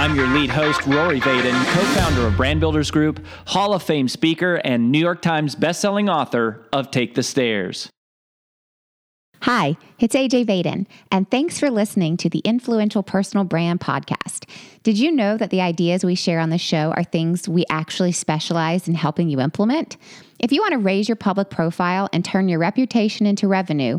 I'm your lead host, Rory Vaden, co founder of Brand Builders Group, Hall of Fame speaker, and New York Times bestselling author of Take the Stairs. Hi, it's AJ Vaden, and thanks for listening to the Influential Personal Brand Podcast. Did you know that the ideas we share on the show are things we actually specialize in helping you implement? If you want to raise your public profile and turn your reputation into revenue,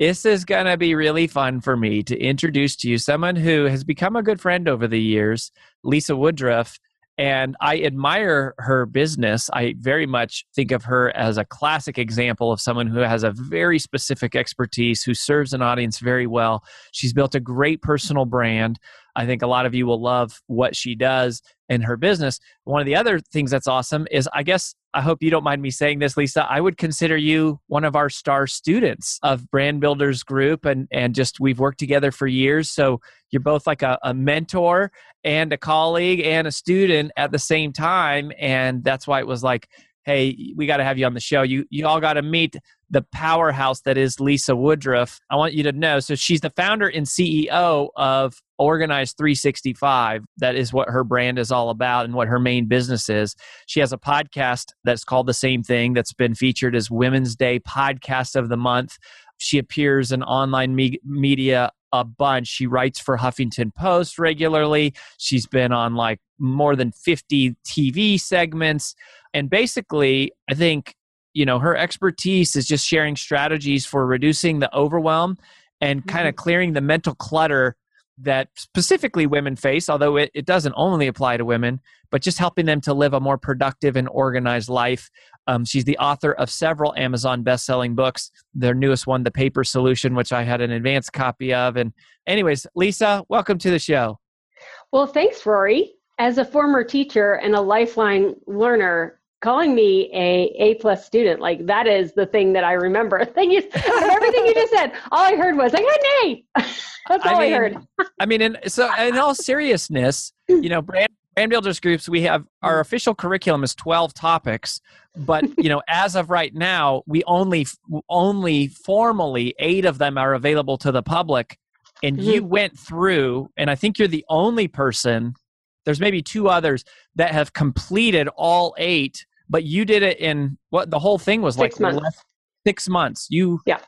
This is going to be really fun for me to introduce to you someone who has become a good friend over the years, Lisa Woodruff. And I admire her business. I very much think of her as a classic example of someone who has a very specific expertise, who serves an audience very well. She's built a great personal brand. I think a lot of you will love what she does in her business. One of the other things that's awesome is, I guess, I hope you don't mind me saying this, Lisa. I would consider you one of our star students of Brand Builders Group, and and just we've worked together for years. So you're both like a, a mentor and a colleague and a student at the same time, and that's why it was like, hey, we got to have you on the show. You you all got to meet the powerhouse that is Lisa Woodruff. I want you to know. So she's the founder and CEO of Organize 365. That is what her brand is all about and what her main business is. She has a podcast that's called the same thing that's been featured as Women's Day Podcast of the Month. She appears in online me- media a bunch. She writes for Huffington Post regularly. She's been on like more than 50 TV segments. And basically, I think you know her expertise is just sharing strategies for reducing the overwhelm and kind of mm-hmm. clearing the mental clutter that specifically women face although it, it doesn't only apply to women but just helping them to live a more productive and organized life um, she's the author of several amazon best-selling books their newest one the paper solution which i had an advanced copy of and anyways lisa welcome to the show well thanks rory as a former teacher and a lifeline learner calling me a A plus student, like that is the thing that I remember. Thing is, everything you just said, all I heard was I got an A. That's all I, mean, I heard. I mean, in, so in all seriousness, you know, brand brand builders groups, we have our official curriculum is twelve topics, but you know, as of right now, we only only formally eight of them are available to the public. And mm-hmm. you went through, and I think you're the only person there's maybe two others that have completed all eight but you did it in what the whole thing was six like months. six months. You yeah.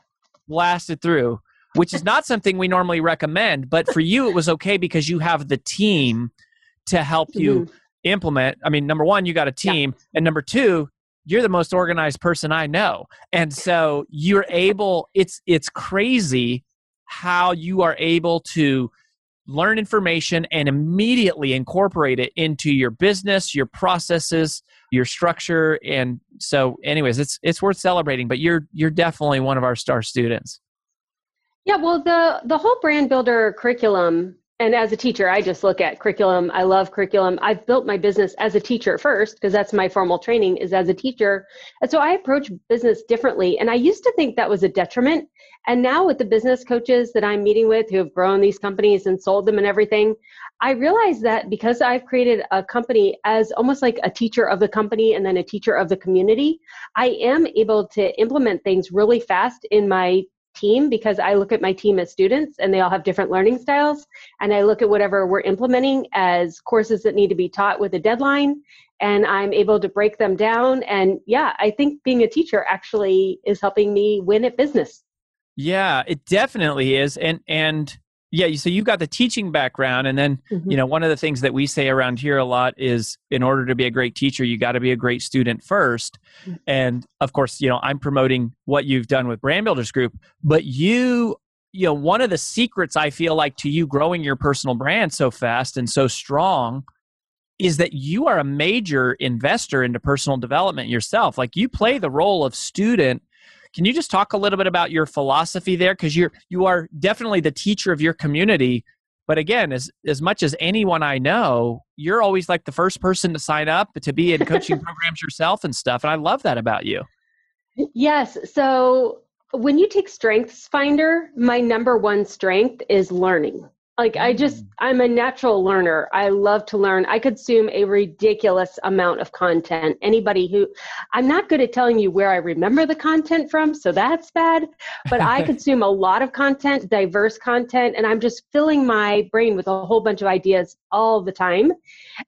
blasted through, which is not something we normally recommend. But for you, it was okay because you have the team to help you mm-hmm. implement. I mean, number one, you got a team, yeah. and number two, you're the most organized person I know, and so you're able. It's it's crazy how you are able to learn information and immediately incorporate it into your business, your processes, your structure and so anyways, it's it's worth celebrating, but you're you're definitely one of our star students. Yeah, well the the whole brand builder curriculum and as a teacher, I just look at curriculum. I love curriculum. I've built my business as a teacher first because that's my formal training is as a teacher. And so I approach business differently. And I used to think that was a detriment. And now with the business coaches that I'm meeting with who have grown these companies and sold them and everything, I realize that because I've created a company as almost like a teacher of the company and then a teacher of the community, I am able to implement things really fast in my team because I look at my team as students and they all have different learning styles. And I look at whatever we're implementing as courses that need to be taught with a deadline. And I'm able to break them down. And yeah, I think being a teacher actually is helping me win at business. Yeah, it definitely is. And, and, yeah so you've got the teaching background and then mm-hmm. you know one of the things that we say around here a lot is in order to be a great teacher you got to be a great student 1st mm-hmm. and of course you know i'm promoting what you've done with brand builders group but you you know one of the secrets i feel like to you growing your personal brand so fast and so strong is that you are a major investor into personal development yourself like you play the role of student can you just talk a little bit about your philosophy there? Because you're you are definitely the teacher of your community. But again, as as much as anyone I know, you're always like the first person to sign up to be in coaching programs yourself and stuff. And I love that about you. Yes. So when you take Strengths Finder, my number one strength is learning like i just mm. i'm a natural learner i love to learn i consume a ridiculous amount of content anybody who i'm not good at telling you where i remember the content from so that's bad but i consume a lot of content diverse content and i'm just filling my brain with a whole bunch of ideas all the time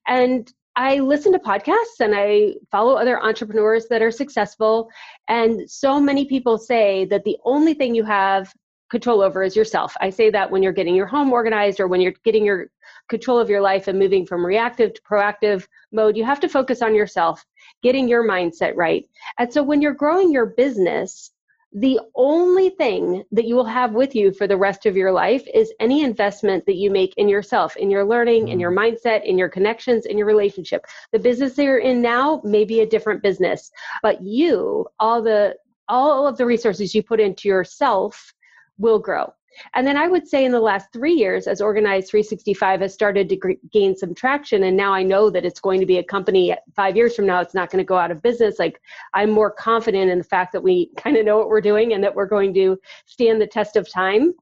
and I listen to podcasts and I follow other entrepreneurs that are successful. And so many people say that the only thing you have control over is yourself. I say that when you're getting your home organized or when you're getting your control of your life and moving from reactive to proactive mode, you have to focus on yourself, getting your mindset right. And so when you're growing your business, the only thing that you will have with you for the rest of your life is any investment that you make in yourself, in your learning, in your mm. mindset, in your connections, in your relationship. The business that you're in now may be a different business, but you, all the all of the resources you put into yourself will grow. And then I would say in the last three years, as Organize 365 has started to g- gain some traction, and now I know that it's going to be a company five years from now, it's not going to go out of business. Like I'm more confident in the fact that we kind of know what we're doing and that we're going to stand the test of time.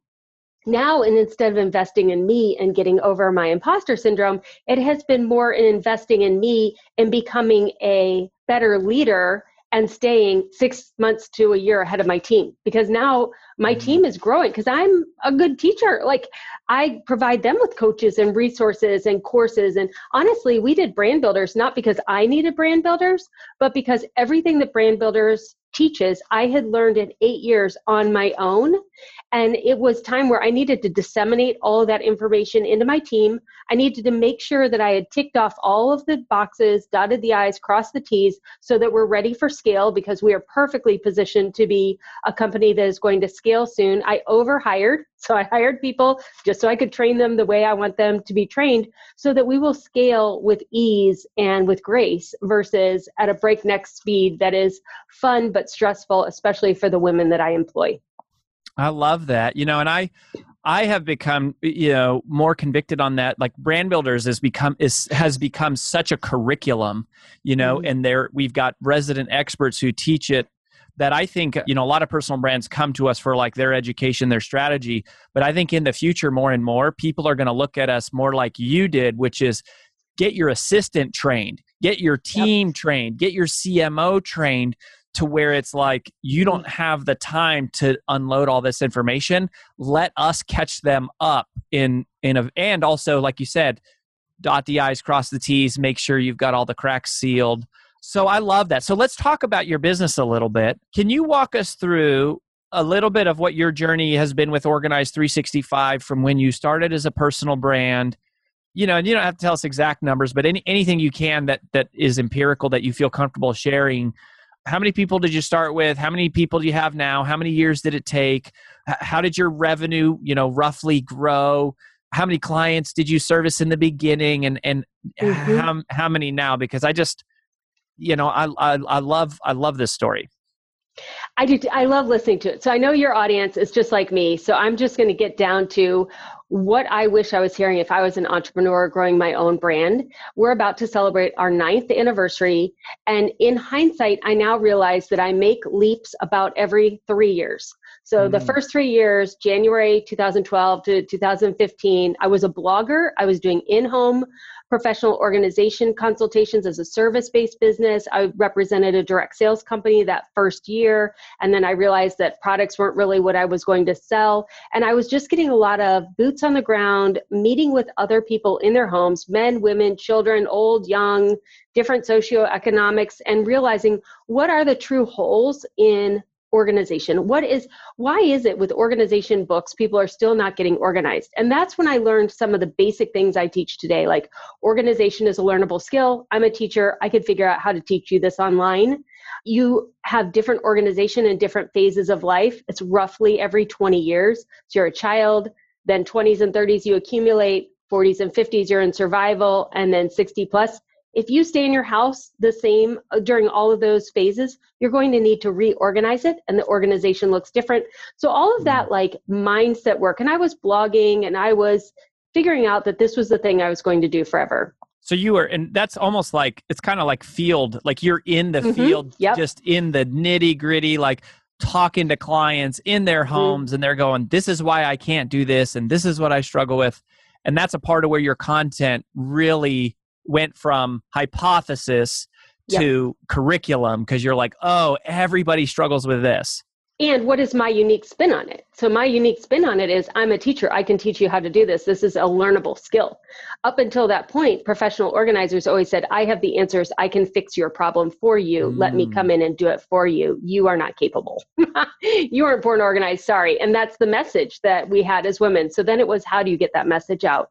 Now, and instead of investing in me and getting over my imposter syndrome, it has been more in investing in me and becoming a better leader and staying six months to a year ahead of my team because now my mm-hmm. team is growing because I'm a good teacher. Like I provide them with coaches and resources and courses. And honestly, we did brand builders not because I needed brand builders, but because everything that brand builders teaches i had learned in eight years on my own. And it was time where i needed to disseminate all of that information into my team. I needed to make sure that i had ticked off all of the boxes dotted the i's crossed the t's so that we're ready for scale because we are perfectly positioned to be a company that is going to scale soon. I overhired so i hired people just so i could train them the way i want them to be trained so that we will scale with ease and with grace versus at a breakneck speed that is fun but stressful, especially for the women that I employ. I love that. You know, and I I have become you know more convicted on that. Like brand builders has become is has become such a curriculum, you know, mm-hmm. and there we've got resident experts who teach it that I think you know a lot of personal brands come to us for like their education, their strategy, but I think in the future more and more people are going to look at us more like you did, which is get your assistant trained, get your team yep. trained, get your CMO trained to where it's like you mm-hmm. don't have the time to unload all this information. Let us catch them up in in a and also like you said dot the i's cross the t's make sure you've got all the cracks sealed so i love that. So let's talk about your business a little bit. Can you walk us through a little bit of what your journey has been with organize 365 from when you started as a personal brand? You know and you don't have to tell us exact numbers but any, anything you can that that is empirical that you feel comfortable sharing. How many people did you start with? How many people do you have now? How many years did it take? How did your revenue you know roughly grow? How many clients did you service in the beginning? And and mm-hmm. how, how many now? Because i just you know I, I i love i love this story I do. I love listening to it. So I know your audience is just like me. So I'm just going to get down to what I wish I was hearing if I was an entrepreneur growing my own brand. We're about to celebrate our ninth anniversary. And in hindsight, I now realize that I make leaps about every three years. So mm. the first three years, January 2012 to 2015, I was a blogger. I was doing in home professional organization consultations as a service based business. I represented a direct sales company that first year. And then I realized that products weren't really what I was going to sell. And I was just getting a lot of boots on the ground, meeting with other people in their homes men, women, children, old, young, different socioeconomics, and realizing what are the true holes in organization. What is why is it with organization books people are still not getting organized? And that's when i learned some of the basic things i teach today like organization is a learnable skill. I'm a teacher. I could figure out how to teach you this online. You have different organization in different phases of life. It's roughly every 20 years. So you're a child then 20s and 30s you accumulate 40s and 50s you're in survival and then 60 plus if you stay in your house the same uh, during all of those phases, you're going to need to reorganize it and the organization looks different. So all of that mm. like mindset work and I was blogging and I was figuring out that this was the thing I was going to do forever. So you were, and that's almost like it's kind of like field, like you're in the mm-hmm. field, yep. just in the nitty gritty, like talking to clients in their mm-hmm. homes, mm-hmm. and they're going, "This is why I can't do this, and this is what I struggle with," and that's a part of where your content really went from hypothesis yep. to curriculum because you're like, oh, everybody struggles with this. And what is my unique spin on it? So, my unique spin on it is I'm a teacher. I can teach you how to do this. This is a learnable skill. Up until that point, professional organizers always said, I have the answers. I can fix your problem for you. Mm. Let me come in and do it for you. You are not capable. you aren't born organized. Sorry. And that's the message that we had as women. So, then it was, how do you get that message out?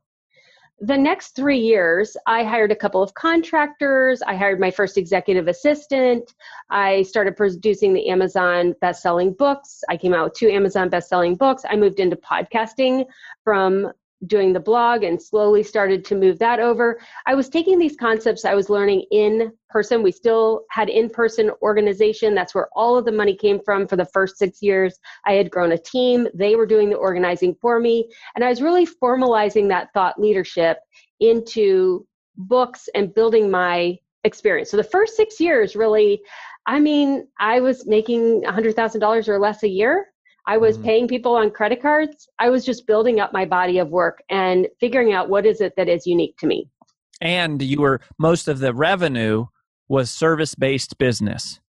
The next three years, I hired a couple of contractors. I hired my first executive assistant. I started producing the Amazon best-selling books. I came out with two Amazon best-selling books. I moved into podcasting from doing the blog and slowly started to move that over. I was taking these concepts I was learning in person. We still had in person organization. That's where all of the money came from for the first six years. I had grown a team, they were doing the organizing for me. And I was really formalizing that thought leadership into books and building my experience. So the first six years really. I mean, I was making $100,000 or less a year I was mm-hmm. paying people on credit cards. I was just building up my body of work and figuring out what is it that is unique to me. And you were most of the revenue was service based business.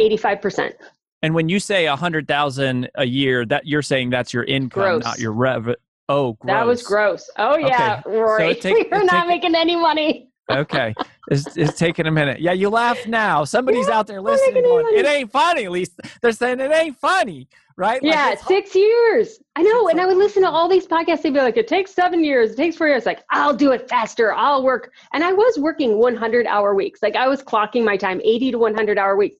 85%. And when you say a hundred thousand a year, that you're saying that's your income, gross. not your rev. Oh, gross. That was gross. Oh yeah, okay. Rory, so take, you're not take, making any money. Okay, it's, it's taking a minute. Yeah, you laugh now. Somebody's out there listening. Going, it ain't funny. At least they're saying it ain't funny right? Yeah, like six years. I know. And I would listen to all these podcasts. They'd be like, it takes seven years, it takes four years. Like, I'll do it faster. I'll work. And I was working 100 hour weeks. Like, I was clocking my time 80 to 100 hour weeks.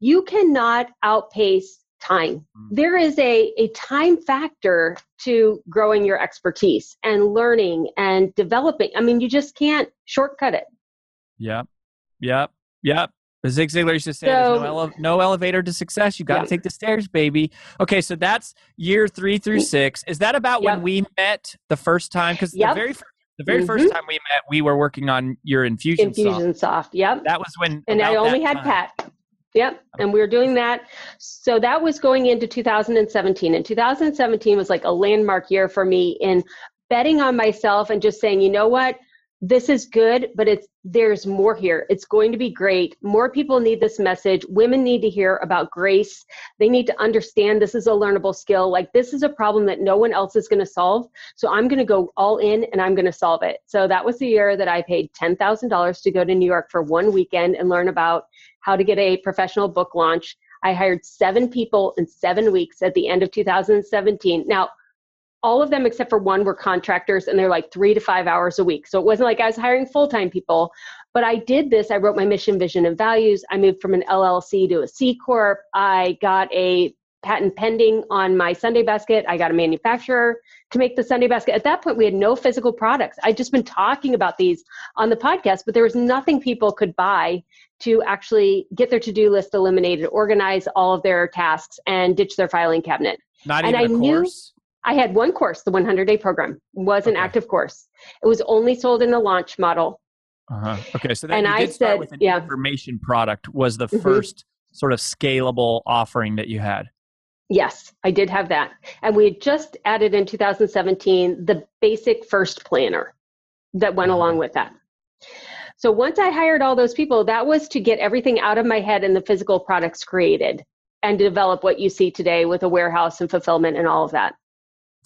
You cannot outpace time. Mm. There is a, a time factor to growing your expertise and learning and developing. I mean, you just can't shortcut it. Yep. Yep. Yep. Zig Ziglar used to say, so, "There's no, ele- no, elevator to success. You've got to yeah. take the stairs, baby." Okay, so that's year three through six. Is that about yep. when we met the first time? Because yep. the very first, the very mm-hmm. first time we met, we were working on your infusion. Infusionsoft. Soft. Yep. That was when. And I only had time. Pat. Yep. And we were doing that. So that was going into 2017. And 2017 was like a landmark year for me in betting on myself and just saying, you know what? This is good but it's there's more here. It's going to be great. More people need this message. Women need to hear about grace. They need to understand this is a learnable skill. Like this is a problem that no one else is going to solve. So i'm going to go all in and i'm going to solve it. So that was the year that i paid $10000 to go to new york for one weekend and learn about how to get a professional book launch. I hired seven people in seven weeks at the end of 2017 now all of them except for one were contractors and they're like three to five hours a week. So it wasn't like I was hiring full time people, but I did this. I wrote my mission, vision, and values. I moved from an LLC to a C Corp. I got a patent pending on my Sunday basket. I got a manufacturer to make the Sunday basket. At that point, we had no physical products. I'd just been talking about these on the podcast, but there was nothing people could buy to actually get their to do list eliminated, organize all of their tasks, and ditch their filing cabinet. Not and even I a course? I had one course, the 100 day program was an active course. It was only sold in the launch model. Uh-huh. Okay, so then and I said, with an yeah. information product was the mm-hmm. first sort of scalable offering that you had. Yes, I did have that. And we had just added in 2017 the basic first planner that went mm-hmm. along with that. So once I hired all those people, that was to get everything out of my head and the physical products created and develop what you see today with a warehouse and fulfillment and all of that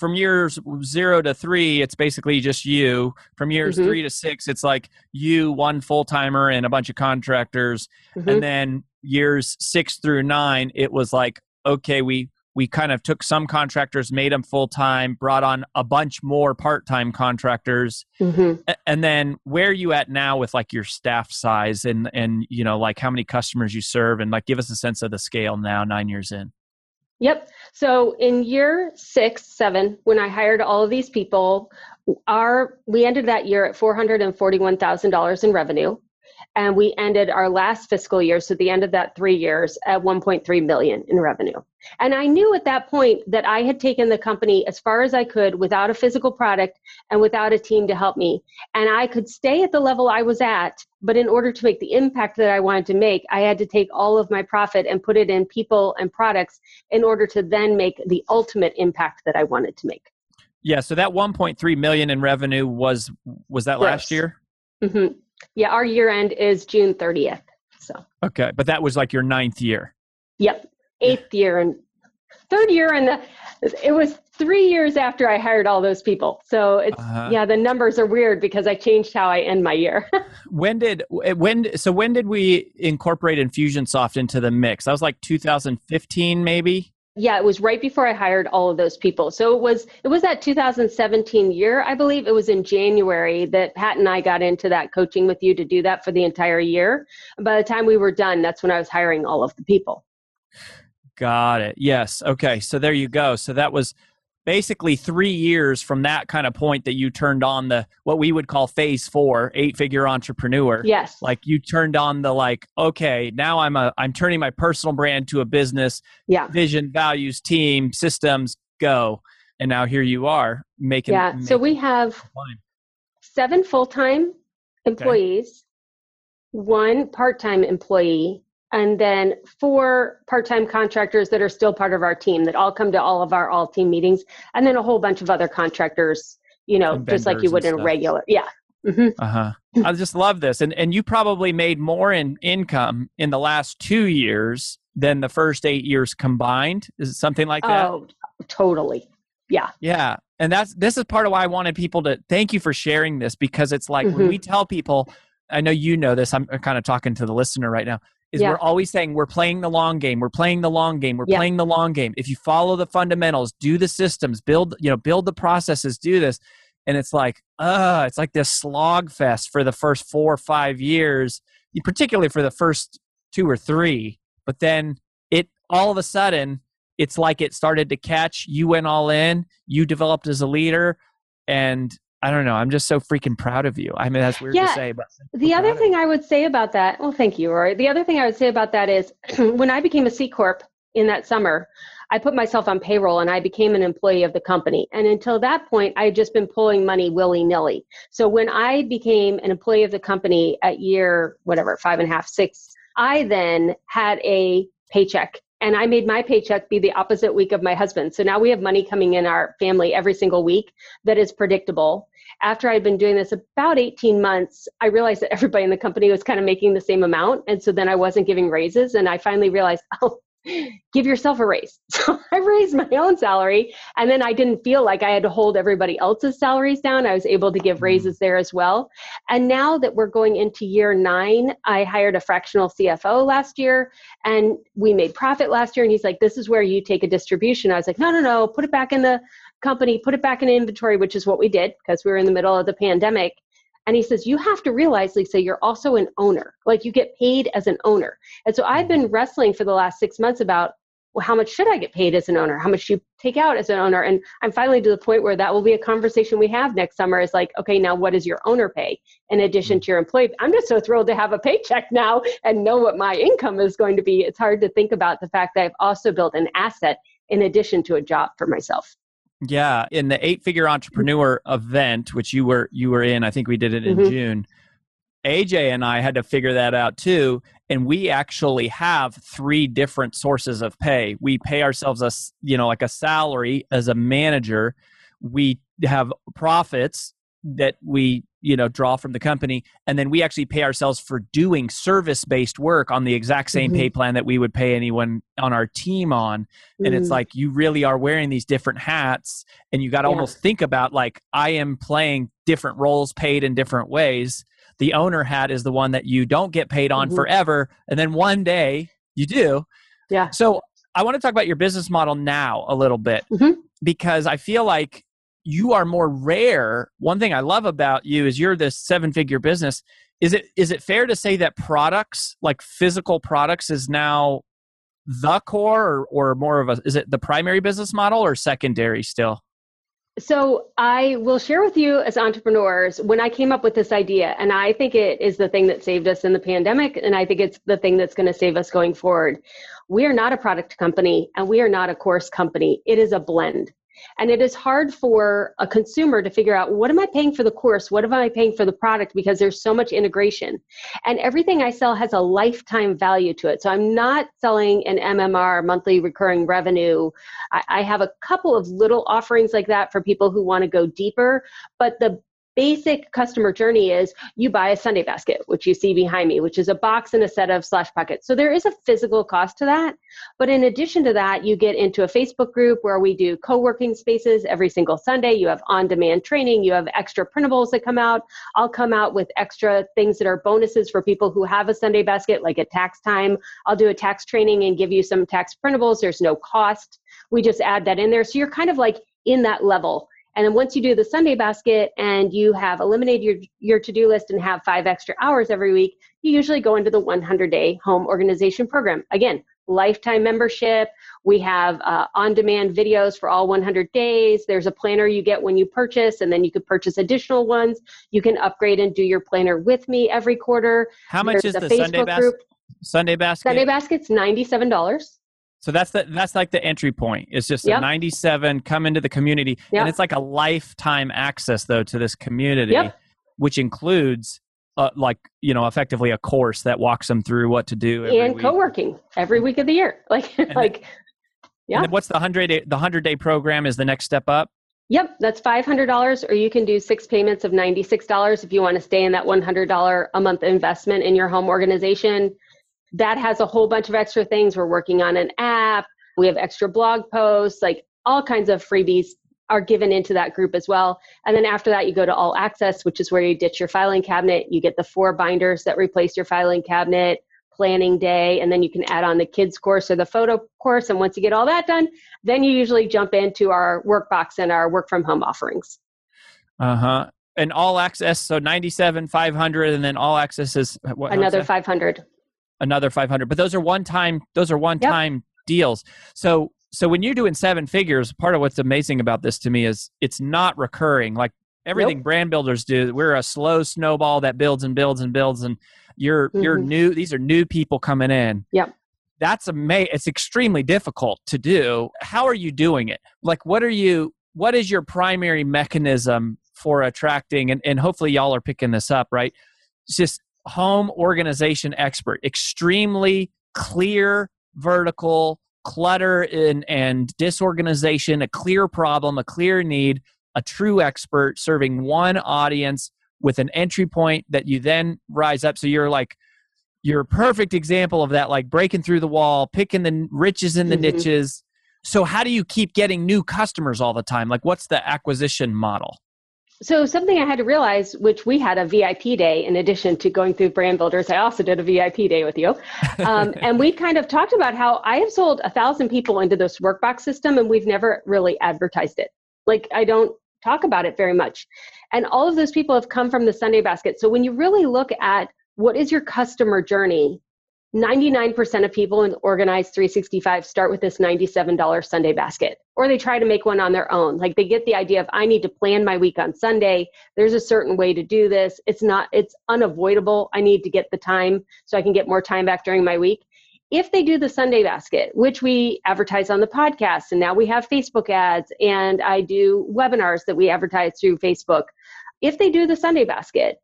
from years zero to three, it's basically just you. From years mm-hmm. three to six, it's like you, one full timer, and a bunch of contractors. Mm-hmm. And then years six through nine, it was like okay, we we kind of took some contractors, made them full time, brought on a bunch more part time contractors, Mm-hmm. And then where are you at now with like your staff size and and you know like how many customers you serve and like give us a sense of the scale now nine years in. Yep. So in year six, seven, when I hired all of these people, our we ended that year at four hundred and forty-one thousand dollars in revenue, and we ended our last fiscal year, so the end of that three years, at one point three million in revenue. And I knew at that point that I had taken the company as far as I could without a physical product and without a team to help me, and I could stay at the level I was at. But in order to make the impact that I wanted to make, I had to take all of my profit and put it in people and products in order to then make the ultimate impact that I wanted to make. Yeah, so that 1.3 million in revenue was was that last Gross. year? hmm Yeah, our year end is June 30th. So, Okay, but that was like your ninth year. yep, eighth year and third year, and the, it was three years after I hired all those people. So it's Uh-huh. yeah, the numbers are weird because I changed how I end my year. When did when so when did we incorporate Infusionsoft into the mix? That was like 2015 maybe. Yeah, it was right before I hired all of those people. So it was it was that 2017 year, I believe. It was in January that Pat and I got into that coaching with you to do that for the entire year. By the time we were done, that's when I was hiring all of the people. Got it. Yes. Okay. So there you go. So that was basically three years from that kind of point that you turned on the what we would call phase four, eight figure entrepreneur. Yes. Like you turned on the like, okay, now I'm a I'm turning my personal brand to a business, yeah. vision, values, team, systems, go. And now here you are making Yeah. So we have seven full-time employees, one part-time employee, and then four part-time contractors that are still part of our team that all come to all of our all team meetings, and then a whole bunch of other contractors, you know, just like you would in a regular. Yeah. hmm Uh-huh. I just love this. And and you probably made more in income in the last two years than the first eight years combined. Is it something like that? Oh, totally. Yeah. Yeah. And that's this is part of why I wanted people to thank you for sharing this because it's like when Mhm. we tell people, I know you know this, I'm kind of talking to the listener right now, is Yeah. we're always saying we're playing the long game, we're playing the long game, we're Yeah. playing the long game. If you follow the fundamentals, do the systems, build, you know, build the processes, do this. And it's like, uh, it's like this slog fest for the first four or five years, particularly for the first two or three. But then it all of a sudden it's like it started to catch you went all in you developed as a leader and i don't know i'm just so freaking proud of you i mean that's weird to say but The other thing I would say about that, well, thank you, Rory. The other thing I would say about that is when I became a C Corp in that summer, I put myself on payroll and I became an employee of the company. And until that point, I had just been pulling money willy nilly. So when I became an employee of the company at year, whatever, five and a half, six, I then had a paycheck. And I made my paycheck be the opposite week of my husband. So now we have money coming in our family every single week that is predictable after I'd been doing this about 18 months, I realized that everybody in the company was kind of making the same amount. And so then I wasn't giving raises. And I finally realized, oh, give yourself a raise. So I raised my own salary. And then I didn't feel like I had to hold everybody else's salaries down. I was able to give mm-hmm. raises there as well. And now that we're going into year nine, I hired a fractional CFO last year and we made profit last year. And he's like, this is where you take a distribution. I was like, no, no, no, put it back in the company, put it back in inventory, which is what we did because we were in the middle of the pandemic. And he says, You have to realize, Lisa, you're also an owner. Like you get paid as an owner. And so I've been wrestling for the last six months about, well, how much should I get paid as an owner? How much do you take out as an owner? And I'm finally to the point where that will be a conversation we have next summer is like, okay, now what is your owner pay in addition mm. to your employee? I'm just so thrilled to have a paycheck now and know what my income is going to be. It's hard to think about the fact that I've also built an asset in addition to a job for myself. Yeah in the eight figure entrepreneur event which you were you were in i think we did it in Mhm. june aj and i had to figure that out too and we actually have three different sources of pay we pay ourselves a you know like a salary as a manager we have profits that we you know draw from the company and then we actually pay ourselves for doing service based work on the exact same Mhm. pay plan that we would pay anyone on our team on and it's Mm. like you really are wearing these different hats and you got to Yeah. almost think about like i am playing different roles paid in different ways the owner hat is the one that you don't get paid on Mhm. forever and then one day you do Yeah. so I want to talk about your business model now a little bit Mhm. because I feel like you are more rare. One thing I love about you is you're this seven figure business. Is it is it fair to say that products like physical products is now the core or, or more of a is it the primary business model or secondary still? So I will share with you as entrepreneurs when I came up with this idea, and I think it is the thing that saved us in the pandemic, and I think it's the thing that's going to save us going forward. We are not a product company and we are not a course company. It is a blend. And it is hard for a consumer to figure out what am I paying for the course? What am I paying for the product? Because there's so much integration. And everything I sell has a lifetime value to it. So I'm not selling an MMR, monthly recurring revenue. I, I have a couple of little offerings like that for people who want to go deeper. But the basic customer journey is you buy a Sunday basket, which you see behind me, which is a box and a set of slash pockets. So there is a physical cost to that. But in addition to that, you get into a Facebook group where we do co working spaces every single Sunday. You have on demand training, you have extra printables that come out. I'll come out with extra things that are bonuses for people who have a Sunday basket, like at tax time. I'll do a tax training and give you some tax printables. There's no cost. We just add that in there. So you're kind of like in that level and then once you do the Sunday basket and you have eliminated your, your to do list and have five extra hours every week, you usually go into the 100 day home organization program. Again, lifetime membership. We have uh, on demand videos for all 100 days. There's a planner you get when you purchase, and then you could purchase additional ones. You can upgrade and do your planner with me every quarter. How much There's is the Sunday basket? Sunday basket. Sunday basket's $97. So that's the that's like the entry point. It's just a 97 come into the community Yep. and it's like a lifetime access though to this community Yep. which includes uh, like you know effectively a course that walks them through what to do every and week. co-working every week of the year. Like, like yeah. And what's the 100 day, the 100 day program is the next step up? Yep, that's $500, or you can do six payments of $96 if you want to stay in that $100 a month investment in your home organization. That has a whole bunch of extra things. We're working on an app, we have extra blog posts, like all kinds of freebies are given into that group as well. And then after that, you go to all access, which is where you ditch your filing cabinet. You get the four binders that replace your filing cabinet, planning day, and then you can add on the kids course or the photo course. And once you get all that done, then you usually jump into our workbox and our work from home offerings. Uh-huh. And all access so 97 500 and then all access is what, Another 500. Another 500 but those are one time those are one time deals. So so when you're doing seven figures part of what's amazing about this to me is it's not recurring. Like everything brand builders do we're a slow snowball that builds and builds and builds and you're you're Mhm. new these are new people coming in. Yep. that's a ama- it's extremely difficult to do. How are you doing it? Like what are you what is your primary mechanism for attracting and, and hopefully y'all are picking this up right? It's just home organization expert. Extremely clear vertical clutter and, and disorganization a clear problem a clear need a true expert serving one audience with an entry point that you then rise up. So you're like you're a perfect example of that like breaking through the wall picking the riches in the Mhm. niches. So how do you keep getting new customers all the time? Like what's the acquisition model So something I had to realize, which we had a VIP day in addition to going through brand builders, I also did a VIP day with you. Um, and we kind of talked about how I have sold a thousand people into this workbox system and we've never really advertised it. Like I don't talk about it very much. And all of those people have come from the Sunday basket. So when you really look at what is your customer journey, 99% of people in Organize 365 start with this $97 Sunday basket, or they try to make one on their own. Like they get the idea of, I need to plan my week on Sunday. There's a certain way to do this. It's not, it's unavoidable. I need to get the time so I can get more time back during my week. If they do the Sunday basket, which we advertise on the podcast, and now we have Facebook ads, and I do webinars that we advertise through Facebook. If they do the Sunday basket,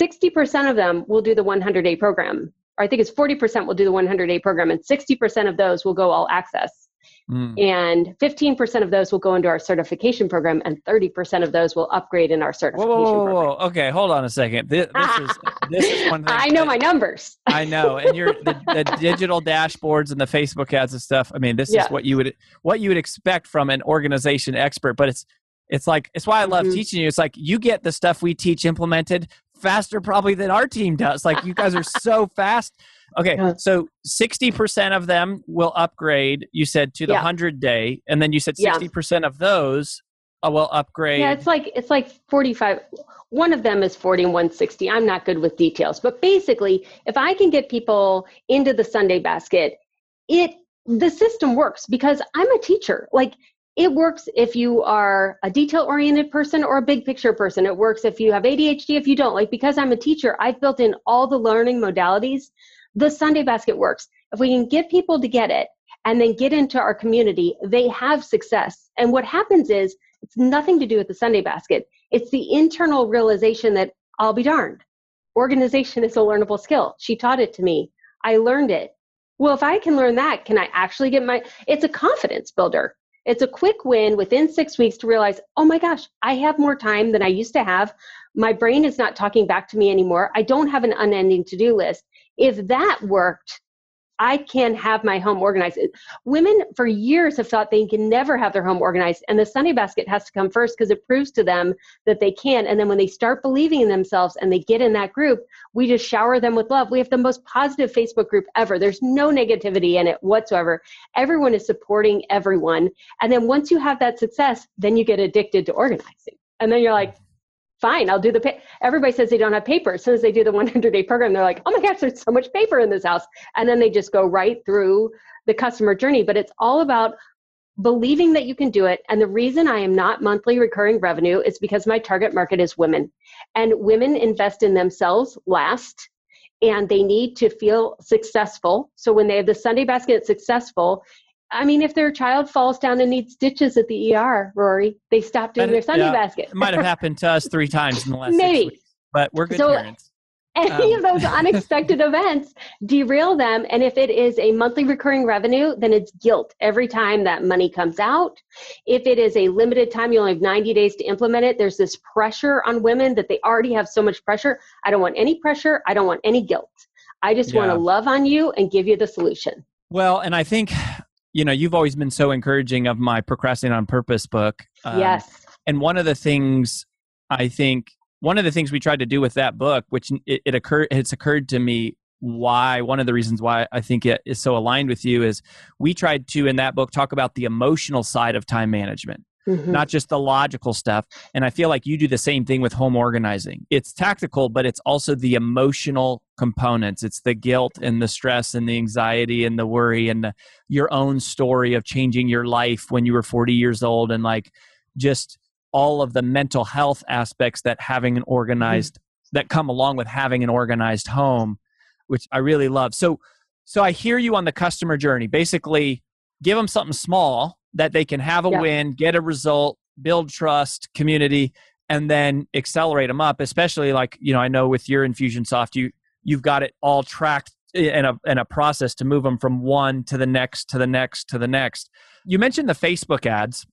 60% of them will do the 100 day program or I think it's 40% will do the 100 day program, and 60% of those will go all access. Mm. And 15% of those will go into our certification program, and 30% of those will upgrade in our certification whoa, whoa, program. whoa, Okay, hold on a second. This, this is this is one thing. I know that- my numbers. I know, and you're the, the digital dashboards and the Facebook ads and stuff. I mean, this Yeah. is what you would what you would expect from an organization expert. But it's it's like it's why I love Mhm. teaching you. It's like you get the stuff we teach implemented faster probably than our team does. Like you guys are so fast. Okay, so 60% of them will upgrade, you said, to the Yeah. 100 day. And then you said Yeah. 60% of those uh, will upgrade. Yeah, it's like it's like 45. One of them is 40 and 160. I'm not good with details, but basically, if I can get people into the Sunday basket, it the system works because I'm a teacher. Like it works if you are a detail oriented person or a big picture person. It works if you have ADHD, if you don't. Like because I'm a teacher, I've built in all the learning modalities. The Sunday basket works. If we can get people to get it and then get into our community, they have success. And what happens is it's nothing to do with the Sunday basket. It's the internal realization that I'll be darned. Organization is a learnable skill. She taught it to me. I learned it. Well, if I can learn that, can I actually get my it's a confidence builder. It's a quick win within 6 weeks to realize, "Oh my gosh, I have more time than I used to have. My brain is not talking back to me anymore. I don't have an unending to-do list." If that worked, I can have my home organized. Women for years have thought they can never have their home organized, and the Sunday basket has to come first because it proves to them that they can. And then when they start believing in themselves and they get in that group, we just shower them with love. We have the most positive Facebook group ever. There's no negativity in it whatsoever. Everyone is supporting everyone. And then once you have that success, then you get addicted to organizing. And then you're like, fine, I'll do the pa-. Everybody says they don't have paper. As soon as they do the 100 day program, they're like, oh my gosh, there's so much paper in this house. And then they just go right through the customer journey. But it's all about believing that you can do it. And the reason I am not monthly recurring revenue is because my target market is women. And women invest in themselves last. And they need to feel successful. So when they have the Sunday basket successful, I mean, if their child falls down and needs stitches at the ER, Rory, they stop doing And- their Sunday yeah, basket. It might have happened to us three times in the last Maybe. weeks, but we're good So- parents. Any Um, of those unexpected events derail them. And if it is a monthly recurring revenue, then it's guilt every time that money comes out. If it is a limited time, you only have 90 days to implement it, there's this pressure on women that they already have so much pressure. I don't want any pressure. I don't want any guilt. I just want to love on you and give you the solution. Well, and I think, you know, you've always been so encouraging of my Procrastinate on Purpose book. Um, yes. And one of the things I think, one of the things we tried to do with that book, which it, it occurred, it's occurred to me why, one of the reasons why I think it is so aligned with you is we tried to, in that book, talk about the emotional side of time management. Mhm. not just the logical stuff. And I feel like you do the same thing with home organizing. It's tactical, but it's also the emotional components. It's the guilt and the stress and the anxiety and the worry and the, your own story of changing your life when you were 40 years old and like just all of the mental health aspects that having an organized that come along with having an organized home which I really love. So so I hear you on the customer journey. Basically, give them something small that they can have a Yeah. win, get a result, build trust, community, and then accelerate them up. Especially like you know, I know with your Infusionsoft, you you've got it all tracked in a in a process to move them from one to the next to the next to the next. You mentioned the Facebook ads.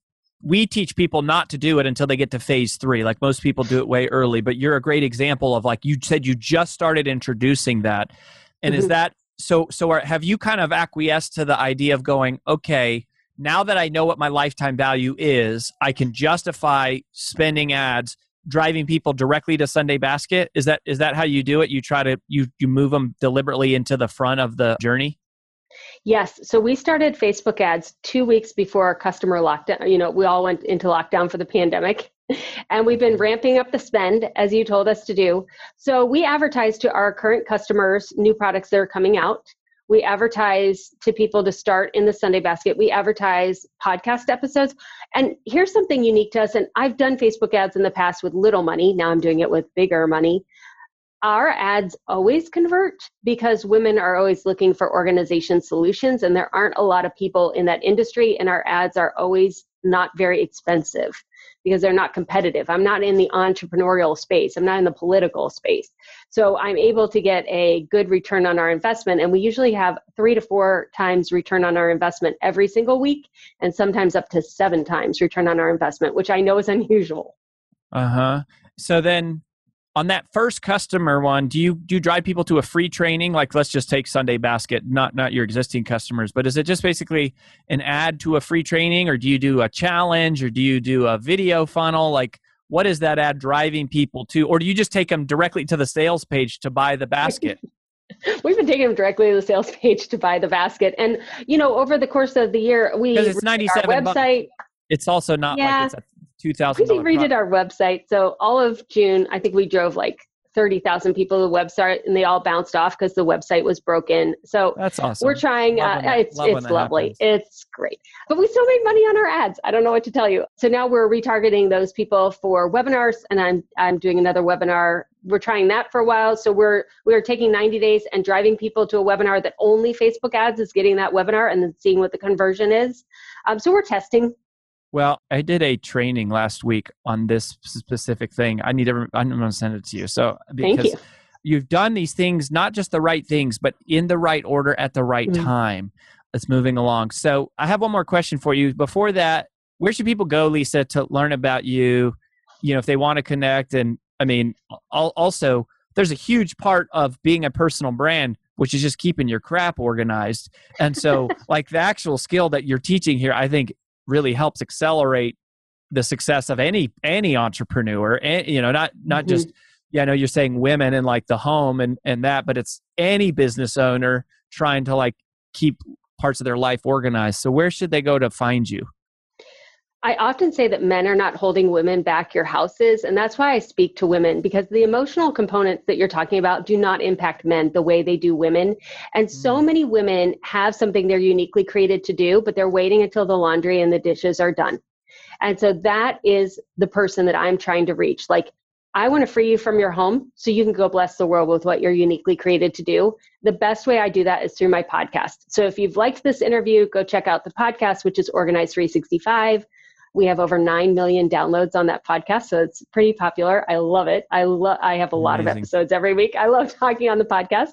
We teach people not to do it until they get to phase three. Like most people do it way early, but you're a great example of like you said you just started introducing that. And is Mhm. that so? So are, have you kind of acquiesced to the idea of going, okay, now that I know what my lifetime value is, I can justify spending ads driving people directly to Sunday Basket. Is that is that how you do it? You try to you you move them deliberately into the front of the journey. Yes. So we started Facebook ads two weeks before our customer lockdown. You know, we all went into lockdown for the pandemic. And we've been ramping up the spend as you told us to do. So we advertise to our current customers new products that are coming out. We advertise to people to start in the Sunday basket. We advertise podcast episodes. And here's something unique to us. And I've done Facebook ads in the past with little money. Now I'm doing it with bigger money our ads always convert because women are always looking for organization solutions and there aren't a lot of people in that industry and our ads are always not very expensive because they're not competitive. I'm not in the entrepreneurial space. I'm not in the political space. So I'm able to get a good return on our investment and we usually have 3 to 4 times return on our investment every single week and sometimes up to 7 times return on our investment, which I know is unusual. Uh huh. So then, on that first customer one, do you do you drive people to a free training? Like, let's just take Sunday Basket, not not your existing customers, but is it just basically an ad to a free training, or do you do a challenge, or do you do a video funnel? Like, what is that ad driving people to, or do you just take them directly to the sales page to buy the basket? We've been taking them directly to the sales page to buy the basket. And, you know, over the course of the year, we it's 97 website. Bucks. It's also not yeah. like it's a two thousand. We redid our website, so all of June, I think we drove like 30,000 people to the website and they all bounced off because the website was broken. So that's awesome. We're trying. Uh, it's it's lovely. Happens. It's great. But we still made money on our ads. I don't know what to tell you. So now we're retargeting those people for webinars and I'm, I'm doing another webinar. We're trying that for a while. So we're, we're taking 90 days and driving people to a webinar that only Facebook ads is getting that webinar and then seeing what the conversion is. Um, so we're testing well, I did a training last week on this specific thing. I need to. I'm going to send it to you. So because Thank you. you've done these things, not just the right things, but in the right order at the right mm-hmm. time. It's moving along. So I have one more question for you. Before that, where should people go, Lisa, to learn about you? You know, if they want to connect, and I mean, also there's a huge part of being a personal brand which is just keeping your crap organized. And so, like the actual skill that you're teaching here, I think really helps accelerate the success of any any entrepreneur and you know not not mm-hmm. just yeah i know you're saying women and like the home and and that but it's any business owner trying to like keep parts of their life organized so where should they go to find you I often say that men are not holding women back your houses. And that's why I speak to women because the emotional components that you're talking about do not impact men the way they do women. And so mm. many women have something they're uniquely created to do, but they're waiting until the laundry and the dishes are done. And so that is the person that I'm trying to reach. Like, I want to free you from your home so you can go bless the world with what you're uniquely created to do. The best way I do that is through my podcast. So if you've liked this interview, go check out the podcast, which is Organize 365. We have over 9 million downloads on that podcast, so it's pretty popular. I love it. I love I have a lot of episodes every week. I love talking on the podcast.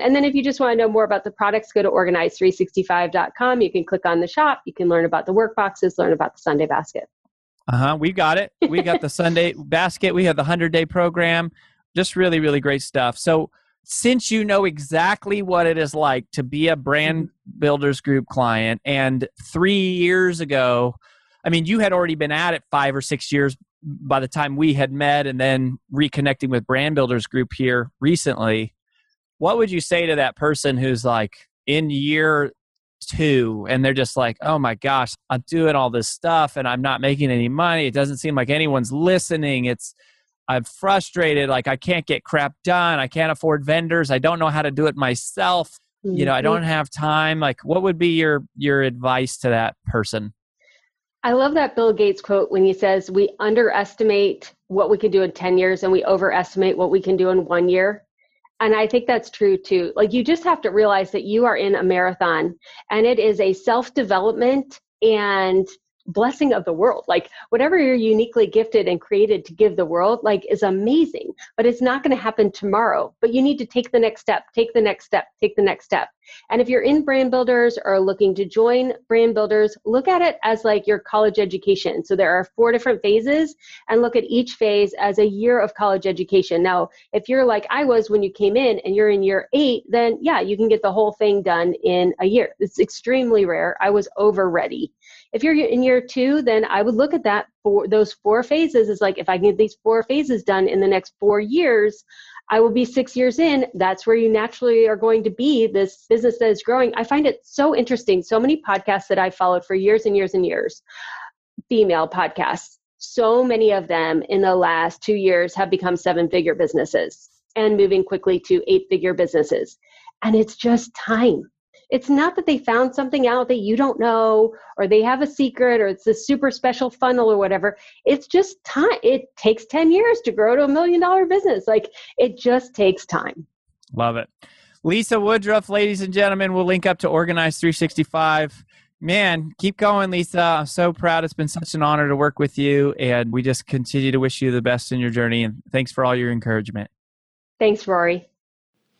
And then if you just want to know more about the products, go to organize365.com. You can click on the shop, you can learn about the work boxes, learn about the Sunday basket. Uh-huh, we got it. We got the Sunday basket. We have the 100-day program. Just really really great stuff. So since you know exactly what it is like to be a brand mm-hmm. builders group client and 3 years ago I mean, you had already been at it five or six years by the time we had met and then reconnecting with Brand Builders Group here recently. What would you say to that person who's like in year two and they're just like, oh my gosh, I'm doing all this stuff and I'm not making any money. It doesn't seem like anyone's listening. It's, I'm frustrated. Like, I can't get crap done. I can't afford vendors. I don't know how to do it myself. You know, I mm-hmm. don't have time. Like, what would be your your advice to that person? I love that Bill Gates quote when he says, We underestimate what we can do in 10 years and we overestimate what we can do in one year. And I think that's true too. Like, you just have to realize that you are in a marathon and it is a self development and blessing of the world. Like whatever you're uniquely gifted and created to give the world, like is amazing, but it's not going to happen tomorrow. But you need to take the next step, take the next step, take the next step. And if you're in brand builders or looking to join brand builders, look at it as like your college education. So there are four different phases and look at each phase as a year of college education. Now, if you're like I was when you came in and you're in year eight, then yeah, you can get the whole thing done in a year. It's extremely rare. I was over ready. If you're in year two, then I would look at that for those four phases is like if I get these four phases done in the next four years, I will be six years in. That's where you naturally are going to be this business that is growing. I find it so interesting. So many podcasts that I followed for years and years and years, female podcasts, so many of them in the last two years have become seven figure businesses and moving quickly to eight figure businesses. And it's just time. It's not that they found something out that you don't know or they have a secret or it's a super special funnel or whatever. It's just time. It takes 10 years to grow to a million dollar business. Like it just takes time. Love it. Lisa Woodruff, ladies and gentlemen, we'll link up to Organize 365. Man, keep going, Lisa. I'm so proud. It's been such an honor to work with you. And we just continue to wish you the best in your journey. And thanks for all your encouragement. Thanks, Rory.